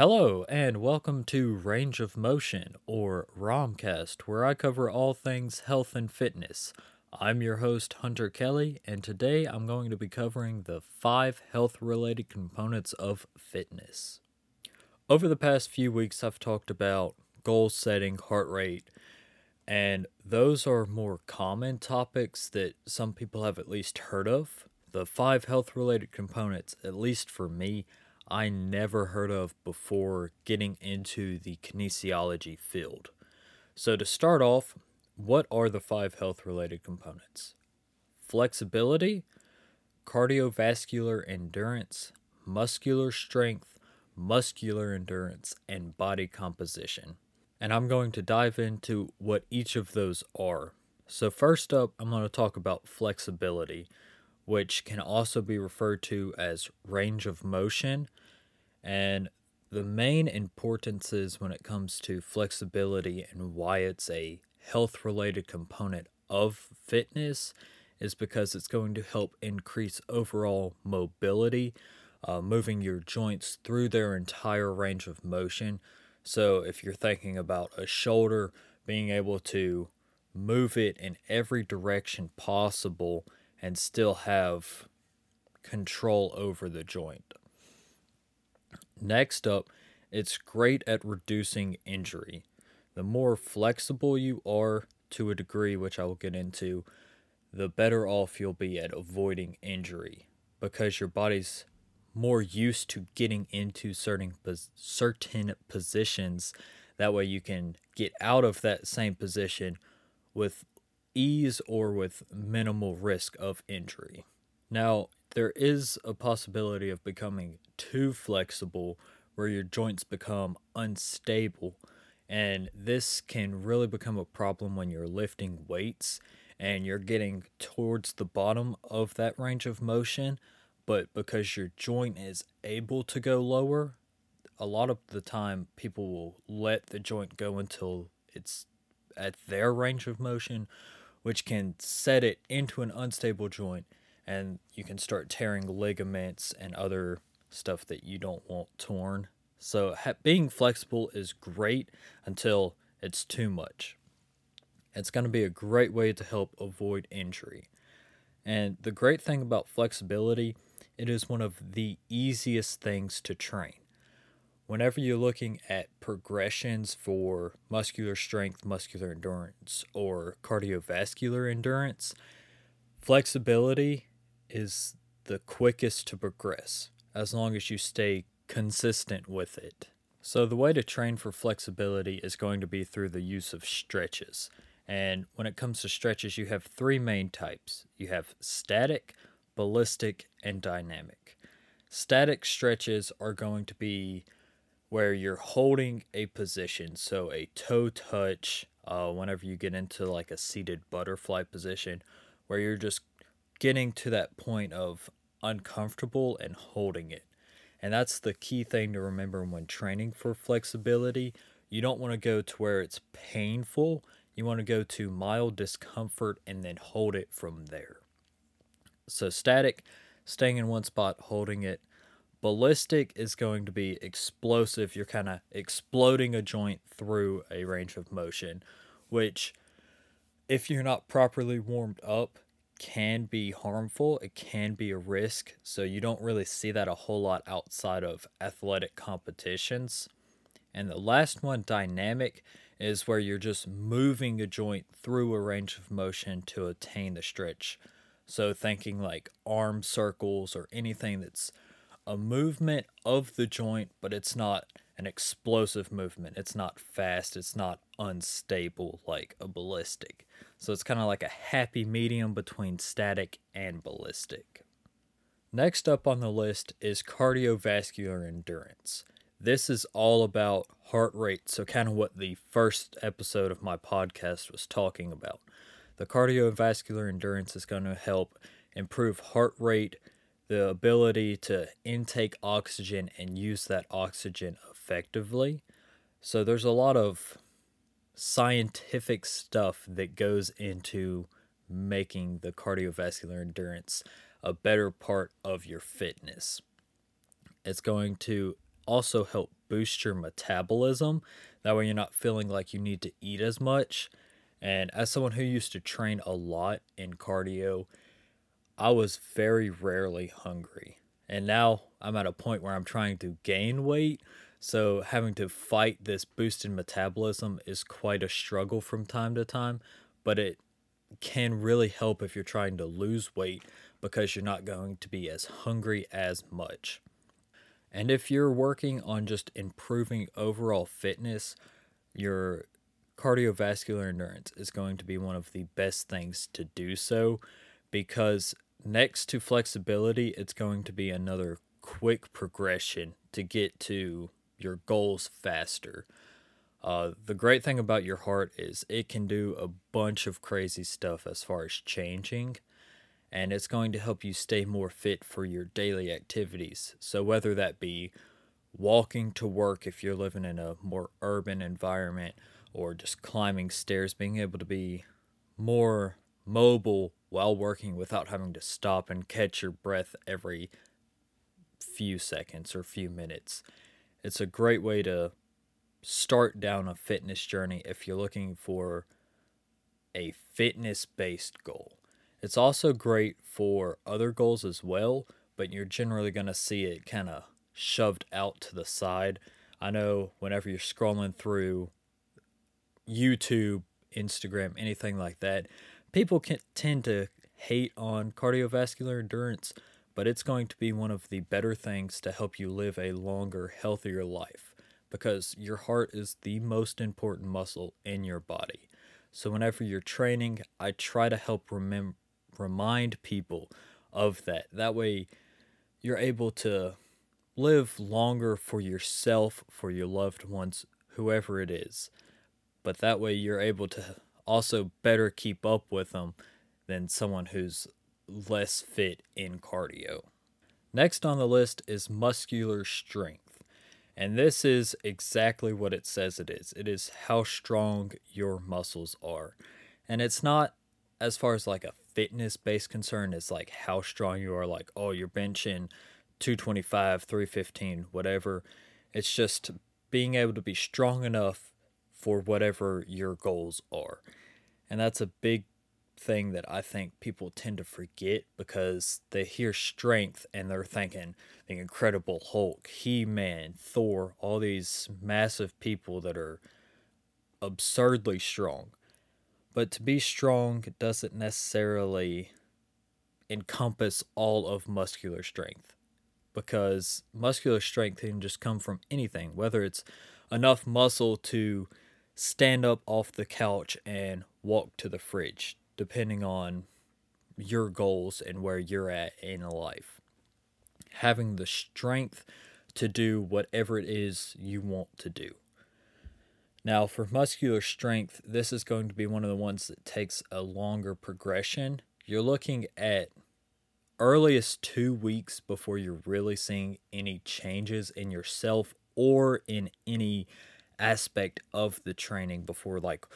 Hello, and welcome to Range of Motion, or ROMcast, where I cover all things health and fitness. I'm your host, Hunter Kelly, and today I'm going to be covering the five health related components of fitness. Over the past few weeks, I've talked about goal setting, heart rate, and those are more common topics that some people have at least heard of. The five health related components, at least for me, I never heard of before getting into the kinesiology field. So, to start off, what are the five health related components? Flexibility, cardiovascular endurance, muscular strength, muscular endurance, and body composition. And I'm going to dive into what each of those are. So, first up, I'm going to talk about flexibility, which can also be referred to as range of motion. And the main importances when it comes to flexibility and why it's a health related component of fitness is because it's going to help increase overall mobility, uh, moving your joints through their entire range of motion. So, if you're thinking about a shoulder, being able to move it in every direction possible and still have control over the joint. Next up, it's great at reducing injury. The more flexible you are to a degree, which I will get into, the better off you'll be at avoiding injury because your body's more used to getting into certain certain positions that way you can get out of that same position with ease or with minimal risk of injury. Now, there is a possibility of becoming too flexible where your joints become unstable and this can really become a problem when you're lifting weights and you're getting towards the bottom of that range of motion but because your joint is able to go lower a lot of the time people will let the joint go until it's at their range of motion which can set it into an unstable joint and you can start tearing ligaments and other stuff that you don't want torn. So ha- being flexible is great until it's too much. It's going to be a great way to help avoid injury. And the great thing about flexibility, it is one of the easiest things to train. Whenever you're looking at progressions for muscular strength, muscular endurance, or cardiovascular endurance, flexibility is the quickest to progress as long as you stay consistent with it. So, the way to train for flexibility is going to be through the use of stretches. And when it comes to stretches, you have three main types you have static, ballistic, and dynamic. Static stretches are going to be where you're holding a position, so a toe touch, uh, whenever you get into like a seated butterfly position, where you're just getting to that point of uncomfortable and holding it. And that's the key thing to remember when training for flexibility. You don't want to go to where it's painful. You want to go to mild discomfort and then hold it from there. So, static, staying in one spot, holding it. Ballistic is going to be explosive. You're kind of exploding a joint through a range of motion, which, if you're not properly warmed up, can be harmful, it can be a risk. So you don't really see that a whole lot outside of athletic competitions. And the last one, dynamic, is where you're just moving a joint through a range of motion to attain the stretch. So thinking like arm circles or anything that's a movement of the joint, but it's not an explosive movement. It's not fast, it's not unstable like a ballistic. So it's kind of like a happy medium between static and ballistic. Next up on the list is cardiovascular endurance. This is all about heart rate, so kind of what the first episode of my podcast was talking about. The cardiovascular endurance is going to help improve heart rate, the ability to intake oxygen and use that oxygen effectively. So there's a lot of scientific stuff that goes into making the cardiovascular endurance a better part of your fitness. It's going to also help boost your metabolism. That way, you're not feeling like you need to eat as much. And as someone who used to train a lot in cardio, I was very rarely hungry. And now I'm at a point where I'm trying to gain weight. So having to fight this boosted metabolism is quite a struggle from time to time, but it can really help if you're trying to lose weight because you're not going to be as hungry as much. And if you're working on just improving overall fitness, your cardiovascular endurance is going to be one of the best things to do so because next to flexibility, it's going to be another quick progression to get to your goals faster. Uh, the great thing about your heart is it can do a bunch of crazy stuff as far as changing, and it's going to help you stay more fit for your daily activities. So, whether that be walking to work if you're living in a more urban environment, or just climbing stairs, being able to be more mobile while working without having to stop and catch your breath every few seconds or few minutes. It's a great way to start down a fitness journey if you're looking for a fitness based goal. It's also great for other goals as well, but you're generally going to see it kind of shoved out to the side. I know whenever you're scrolling through YouTube, Instagram, anything like that, people can tend to hate on cardiovascular endurance, but it's going to be one of the better things to help you live a longer, healthier life because your heart is the most important muscle in your body. So whenever you're training, I try to help remember remind people of that. That way you're able to live longer for yourself, for your loved ones, whoever it is. But that way you're able to also better keep up with them than someone who's less fit in cardio. Next on the list is muscular strength. And this is exactly what it says it is it is how strong your muscles are. And it's not as far as like a fitness based concern, it's like how strong you are, like, oh, you're benching 225, 315, whatever. It's just being able to be strong enough for whatever your goals are. And that's a big thing that I think people tend to forget because they hear strength and they're thinking the Incredible Hulk, He Man, Thor, all these massive people that are absurdly strong. But to be strong doesn't necessarily encompass all of muscular strength because muscular strength can just come from anything, whether it's enough muscle to stand up off the couch and walk to the fridge, depending on your goals and where you're at in life. Having the strength to do whatever it is you want to do. Now, for muscular strength, this is going to be one of the ones that takes a longer progression. You're looking at earliest two weeks before you're really seeing any changes in yourself or in any aspect of the training before like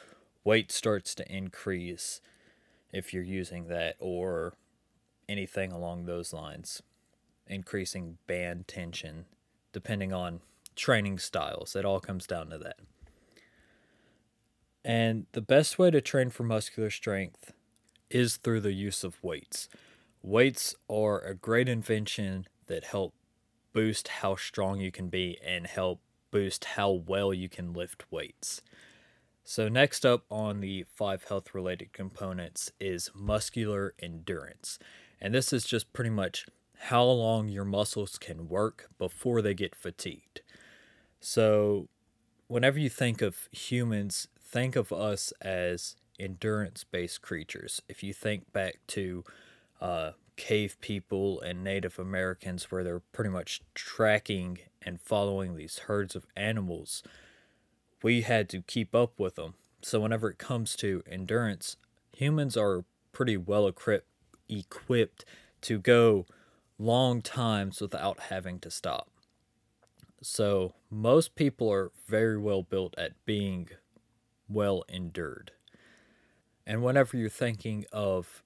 weight starts to increase if you're using that or anything along those lines. Increasing band tension depending on training styles. It all comes down to that. And the best way to train for muscular strength is through the use of weights. Weights are a great invention that help boost how strong you can be and help boost how well you can lift weights. So, next up on the five health related components is muscular endurance. And this is just pretty much how long your muscles can work before they get fatigued. So, whenever you think of humans, think of us as endurance based creatures. If you think back to uh, cave people and Native Americans, where they're pretty much tracking and following these herds of animals, we had to keep up with them. So, whenever it comes to endurance, humans are pretty well equipped, to go long times without having to stop. So, most people are very well built at being well endured. And whenever you're thinking of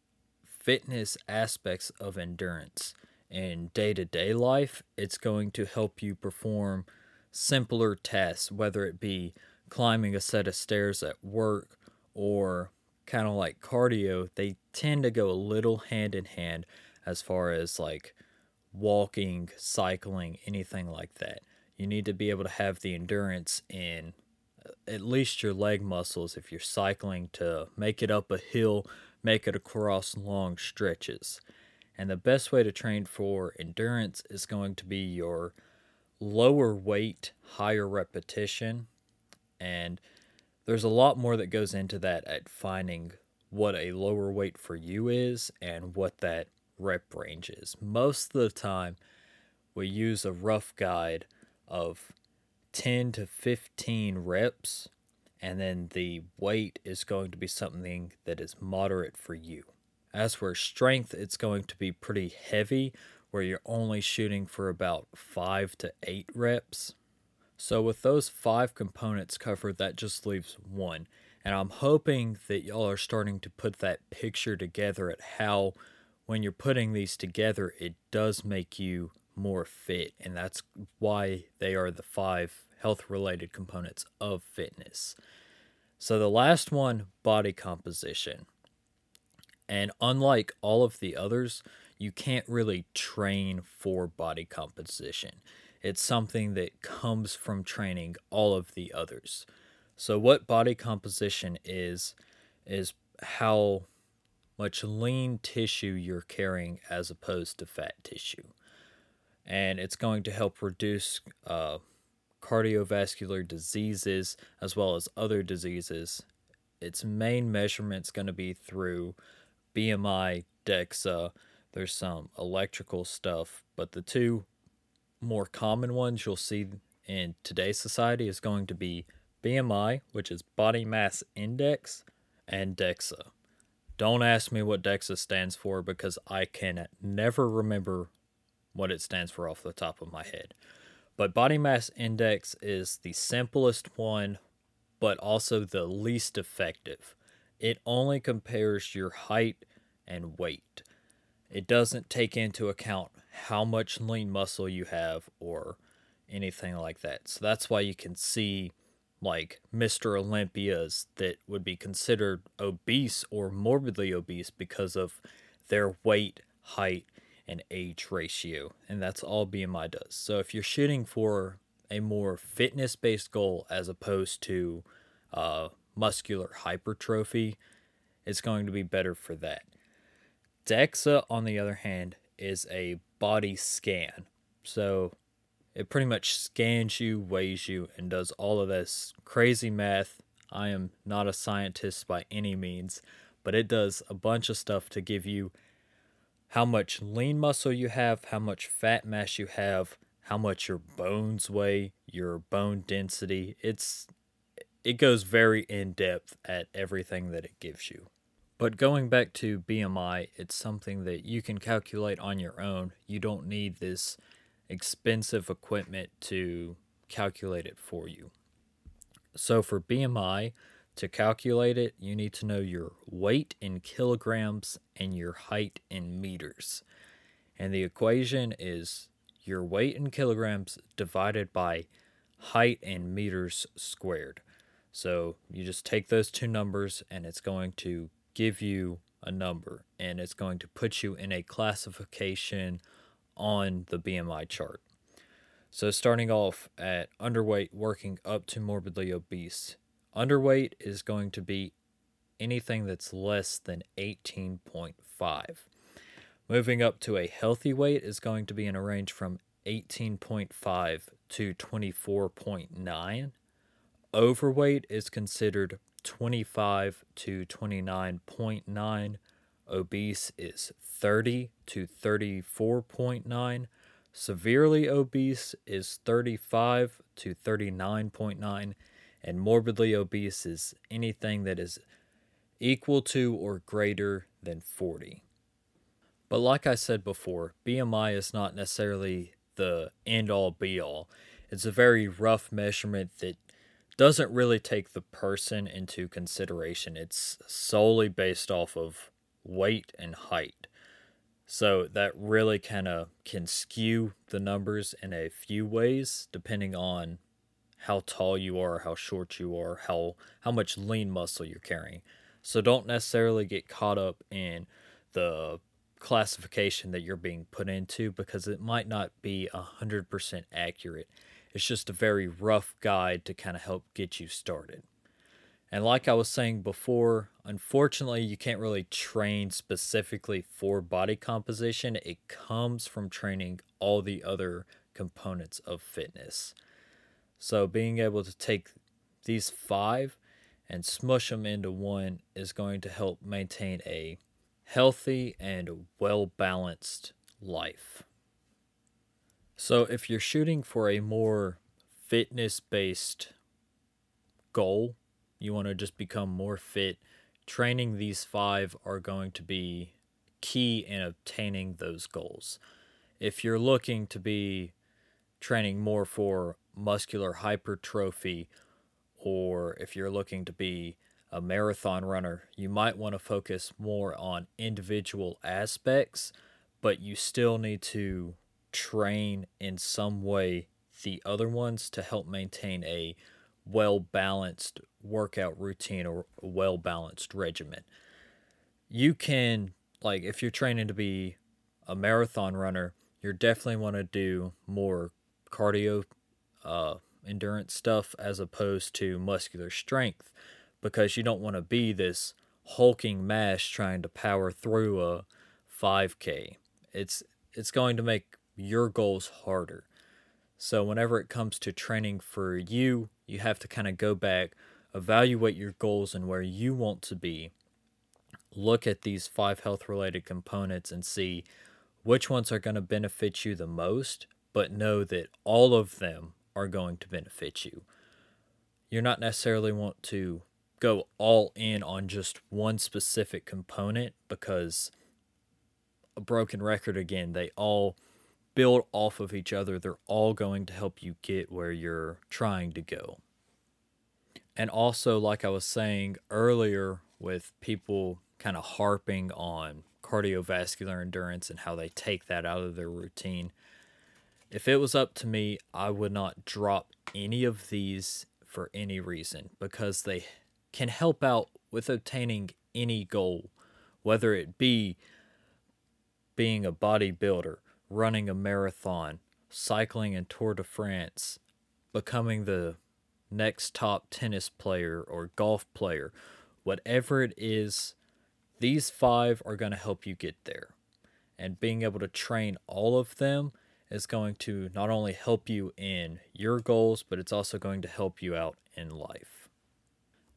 fitness aspects of endurance in day to day life, it's going to help you perform simpler tasks, whether it be climbing a set of stairs at work or kind of like cardio, they tend to go a little hand in hand as far as like walking, cycling, anything like that. You need to be able to have the endurance in uh, at least your leg muscles if you're cycling to make it up a hill, make it across long stretches. And the best way to train for endurance is going to be your lower weight, higher repetition. And there's a lot more that goes into that at finding what a lower weight for you is and what that rep range is. Most of the time, we use a rough guide of 10 to 15 reps, and then the weight is going to be something that is moderate for you. As for strength, it's going to be pretty heavy, where you're only shooting for about five to eight reps. So, with those five components covered, that just leaves one. And I'm hoping that y'all are starting to put that picture together at how, when you're putting these together, it does make you more fit. And that's why they are the five health related components of fitness. So, the last one body composition. And unlike all of the others, you can't really train for body composition. It's something that comes from training all of the others. So, what body composition is, is how much lean tissue you're carrying as opposed to fat tissue. And it's going to help reduce uh, cardiovascular diseases as well as other diseases. Its main measurement's going to be through BMI, DEXA, there's some electrical stuff, but the two more common ones you'll see in today's society is going to be BMI, which is body mass index, and DEXA. Don't ask me what DEXA stands for because I can never remember what it stands for off the top of my head. But body mass index is the simplest one, but also the least effective. It only compares your height and weight. It doesn't take into account how much lean muscle you have or anything like that. So that's why you can see like Mr. Olympias that would be considered obese or morbidly obese because of their weight, height, and age ratio. And that's all BMI does. So if you're shooting for a more fitness based goal as opposed to uh, muscular hypertrophy, it's going to be better for that. DEXA, on the other hand, is a body scan. So it pretty much scans you, weighs you, and does all of this crazy math. I am not a scientist by any means, but it does a bunch of stuff to give you how much lean muscle you have, how much fat mass you have, how much your bones weigh, your bone density. It's it goes very in depth at everything that it gives you. But going back to BMI, it's something that you can calculate on your own. You don't need this expensive equipment to calculate it for you. So for BMI, to calculate it, you need to know your weight in kilograms and your height in meters. And the equation is your weight in kilograms divided by height in meters squared. So you just take those two numbers and it's going to give you a number and it's going to put you in a classification on the BMI chart. So, starting off at underweight, working up to morbidly obese. Underweight is going to be anything that's less than 18.5. Moving up to a healthy weight is going to be in a range from 18.5 to 24.9. Overweight is considered 25 to 29.9. Obese is 30 to 34.9. Severely obese is 35 to 39.9. And morbidly obese is anything that is equal to or greater than 40. But like I said before, BMI is not necessarily the end all be all. It's a very rough measurement that doesn't really take the person into consideration. It's solely based off of weight and height. So that really kind of can skew the numbers in a few ways depending on how tall you are, how short you are, how how much lean muscle you're carrying. So don't necessarily get caught up in the classification that you're being put into because it might not be 100% accurate. It's just a very rough guide to kind of help get you started. And like I was saying before, unfortunately, you can't really train specifically for body composition. It comes from training all the other components of fitness. So, being able to take these five and smush them into one is going to help maintain a healthy and well balanced life. So, if you're shooting for a more fitness based goal, you want to just become more fit, training these five are going to be key in obtaining those goals. If you're looking to be training more for muscular hypertrophy, or if you're looking to be a marathon runner, you might want to focus more on individual aspects, but you still need to train in some way the other ones to help maintain a well balanced workout routine or well balanced regimen. You can, like, if you're training to be a marathon runner, you definitely want to do more cardio uh, endurance stuff as opposed to muscular strength because you don't want to be this hulking mass trying to power through a 5k. It's it's going to make your goals harder. So whenever it comes to training for you, you have to kind of go back, evaluate your goals and where you want to be. Look at these five health related components and see which ones are going to benefit you the most, but know that all of them are going to benefit you. You're not necessarily want to go all in on just one specific component because a broken record again, they all build off of each other. They're all going to help you get where you're trying to go. And also, like I was saying earlier, with people kind of harping on cardiovascular endurance and how they take that out of their routine, if it was up to me, I would not drop any of these for any reason because they can help out with obtaining any goal, whether it be being a bodybuilder, running a marathon, cycling in Tour de France, becoming the next top tennis player or golf player, whatever it is, these five are going to help you get there. And being able to train all of them is going to not only help you in your goals, but it's also going to help you out in life.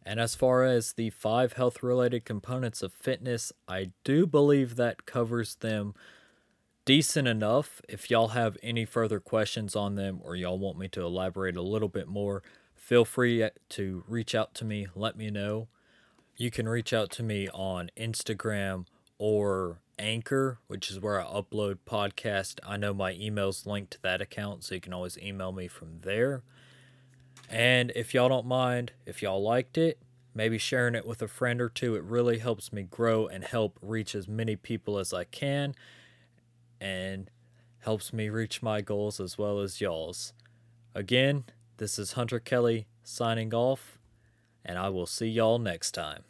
And as far as the five health related components of fitness, I do believe that covers them decent enough. If y'all have any further questions on them or y'all want me to elaborate a little bit more, feel free to reach out to me, let me know. You can reach out to me on Instagram or Anchor, which is where I upload podcast. I know my email's linked to that account, so you can always email me from there. And if y'all don't mind, if y'all liked it, maybe sharing it with a friend or two, it really helps me grow and help reach as many people as I can and helps me reach my goals as well as y'all's. Again, this is Hunter Kelly signing off, and I will see y'all next time.